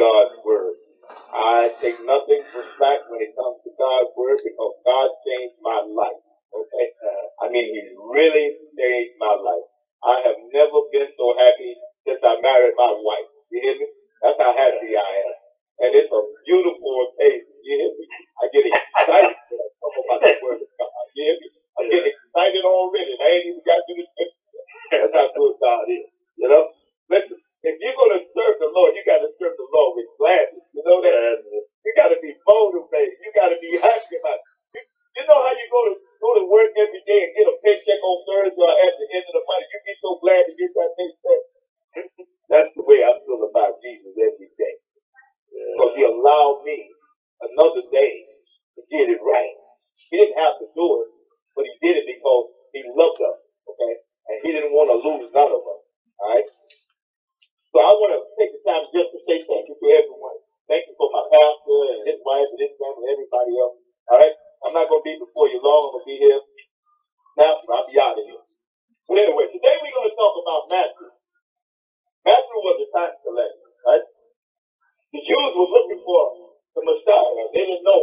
God's word. I take nothing for fact when it comes to God's word because God changed my life. Okay? I mean, He really changed my life. I have never been so happy since I married my wife. You hear me? That's how happy I am. And it's a beautiful occasion. You hear me? I get excited when I talk about the word of God. You hear me? I get excited already. I ain't even got to the scripture. That's how good God is. You know? Listen, if you're going to serve the Lord, you got to serve the Lord with gladness. You know that? You got to be motivated. You got to be happy about it. You, you know how you go to go to work every day and get a paycheck on Thursday or at the end of the month. You be so glad to get that paycheck. That's the way I feel about Jesus every day. Because he allowed me another day to get it right. He didn't have to do it, but he did it because he loved us. Okay? And he didn't want to lose none of us. All right? So I want to take the time just to say thank you to everyone. Thank you for my pastor wife and his family and everybody else. All right? I'm not going to be before you long. I'm going to be here now. so I'll be out of here. But anyway, today we're going to talk about Matthew. Matthew was a tax collector, right? The Jews were looking for the Messiah. They didn't know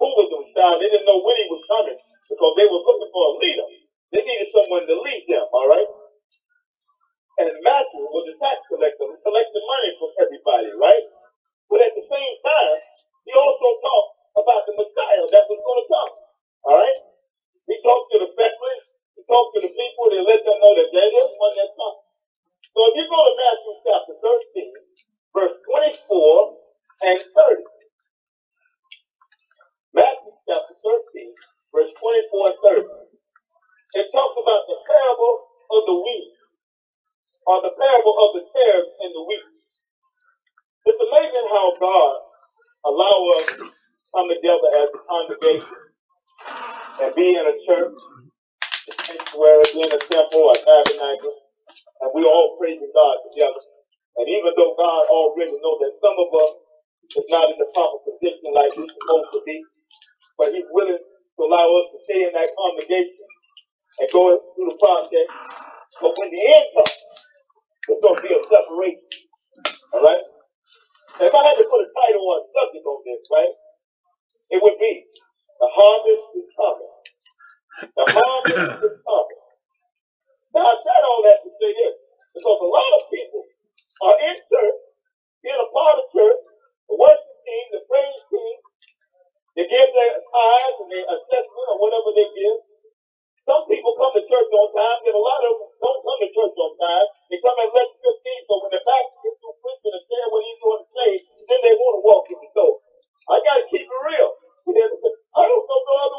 who was the Messiah. They didn't know when he was coming because they were looking for a leader. They needed someone to lead them, all right? And Matthew was a tax collector who collected money from everybody, right? But at the same time, he also talked about the Messiah that was going to come, all right? He talked to the families. He talked to the people to let them know that there is one that's coming. So if you go to Matthew chapter 13, verse 24 and 30, Matthew chapter 13, verse 24 and 30, it talks about the parable of the wheat, or the parable of the tares and the wheat. It's amazing how God allow us to come together as a and be in a church, a sanctuary, be in a temple, a tabernacle, and we all praising God together. And even though God already knows that some of us is not in the proper position like we're supposed to be, but He's willing to allow us to stay in that congregation and go through the process. But when the end comes, there's going to be a separation. All right? And if I had to put a title or a subject on this, right, it would be The Harvest is Coming. The Harvest is Coming. Now, I said all that to say this because a lot of people are in church, being a part of church, the worship team, the praise team, they give their tithes and their assessment or whatever they give. Some people come to church on time, and a lot of them don't come to church on time. They come at 11 15, so when the pastor gets through preaching and saying what he's going to say, then they want to walk in the door. I got to keep it real to be able to, I don't know, God.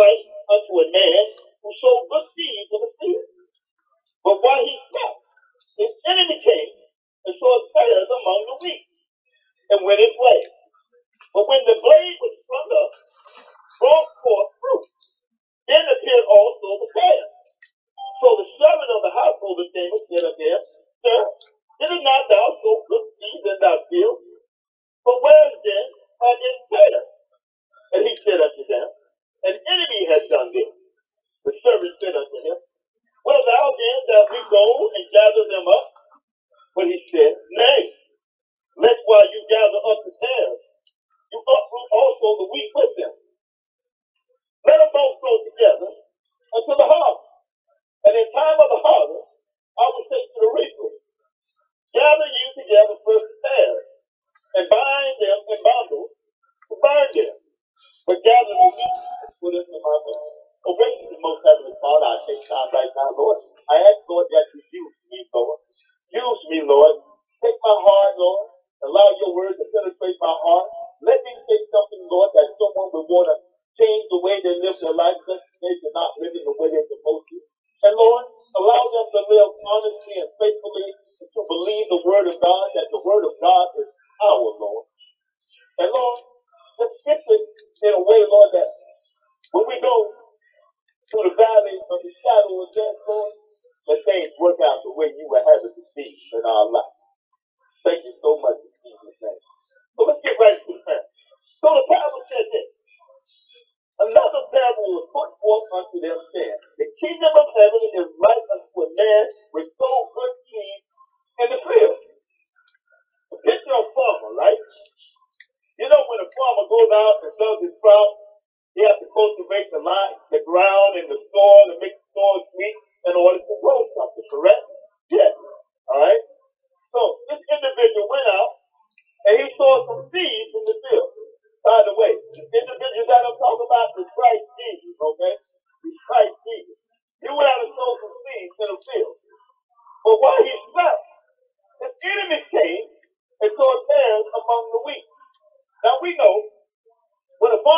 Of But God, with me, put us in my book. Awaken the most heavenly Father, I take time right now, Lord. I ask, Lord, that you use me, Lord. Use me, Lord. Take my heart, Lord. Allow your word to penetrate my heart. Let me say something, Lord, that someone will want to change the way they live their life because they are not living the way they're supposed to. And Lord, allow them to live honestly and faithfully to believe the word of God, that the word of God is power, Lord. And Lord, the scripture in a way, Lord, that when we go to the valley of the shadow of death, Lord, that things work out the way you were having to be in our life. Thank you so much in Jesus' name. So let's get right to that. So the Bible says this. Another parable was put forth unto them, saying, The kingdom of heaven is like unto a man which sowed good seed in the field. The picture of farmer, right? You know, when a farmer goes out and sells his crop, he has to cultivate the lot, the ground, and the soil, and make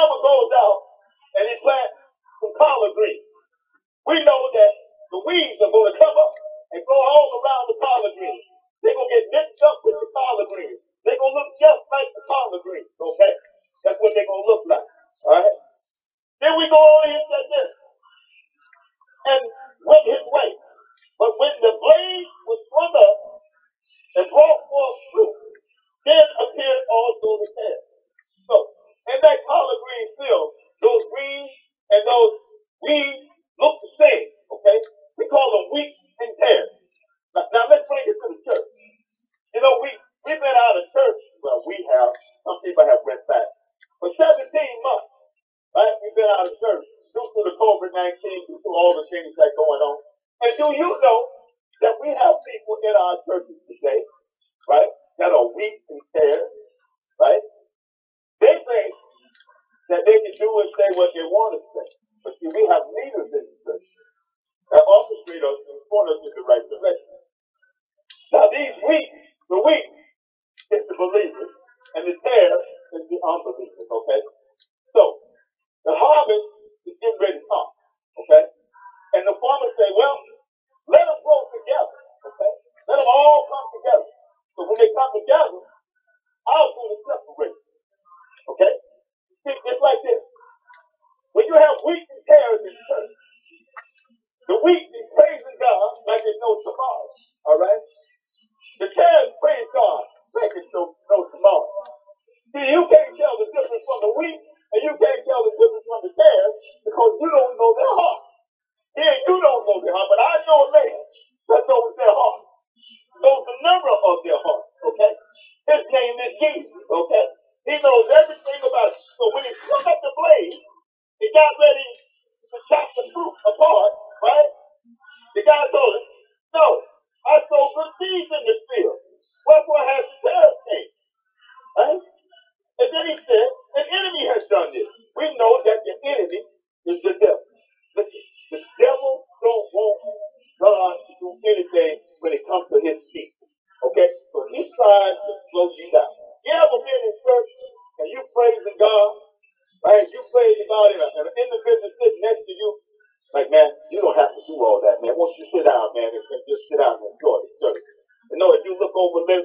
farmer goes out and he plants some collard greens. We know that the weeds are going to come up and go all around the collard greens. They're going to get mixed up with the collard greens. They're going to look just like the collard greens, okay? That's what they're going to look like, all right? Then we go on and said this, and went his way. But when the blade was thrown up and brought forth fruit, then appeared also the tail. So and that collard green still, those greens and those weeds look the same, okay? We call them wheat and tares. Now, now let's bring it to the church. You know, we, we've been out of church. Well, we have. Some people have went back. For 17 months, right, we've been out of church due to the COVID-19, due to all the things that are going on. And do you know week, praising God like there's no tomorrow. God that, man. Once you sit down, man, it's, just sit down and enjoy it. know if you look over there,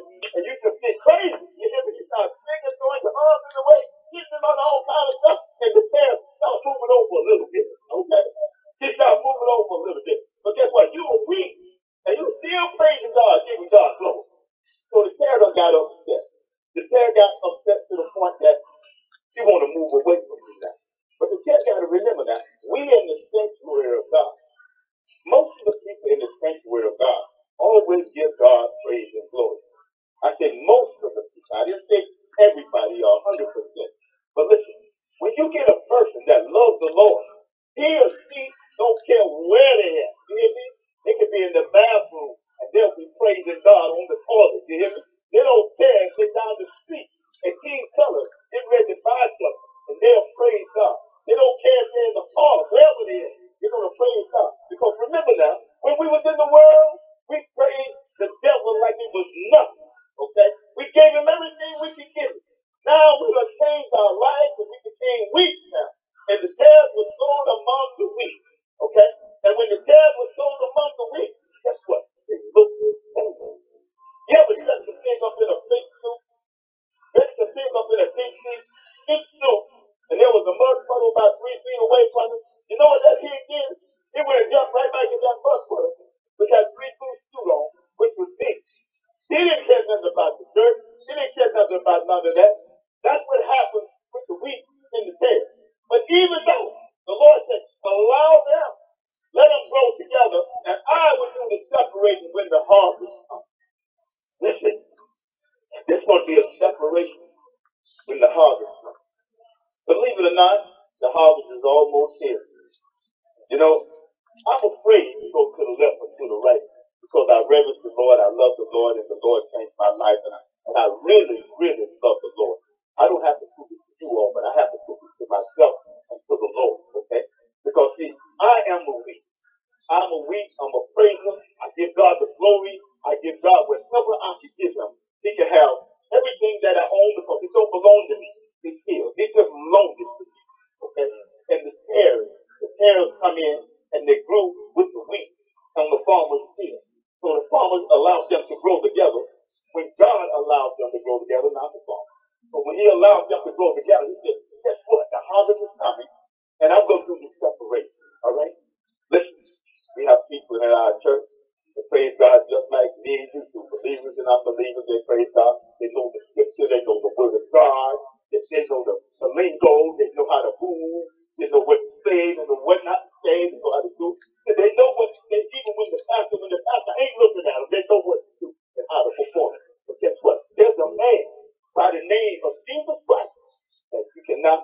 and the bad. There's still a case of the bad. the Lord changed my life, and I, and I really, really love the Lord. I don't have grow together, not to fall. But when he allowed them to grow together, he said, guess what? The harvest is coming, and I'm going to do the separation. All right? Listen, we have people in our church that praise God just like me and you do. Believers and unbelievers, they praise God. They know the scripture, they know the word of God. They, they know the, the lingo, they know how to move, not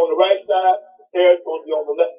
on the right side, the tariff's going to be on the left.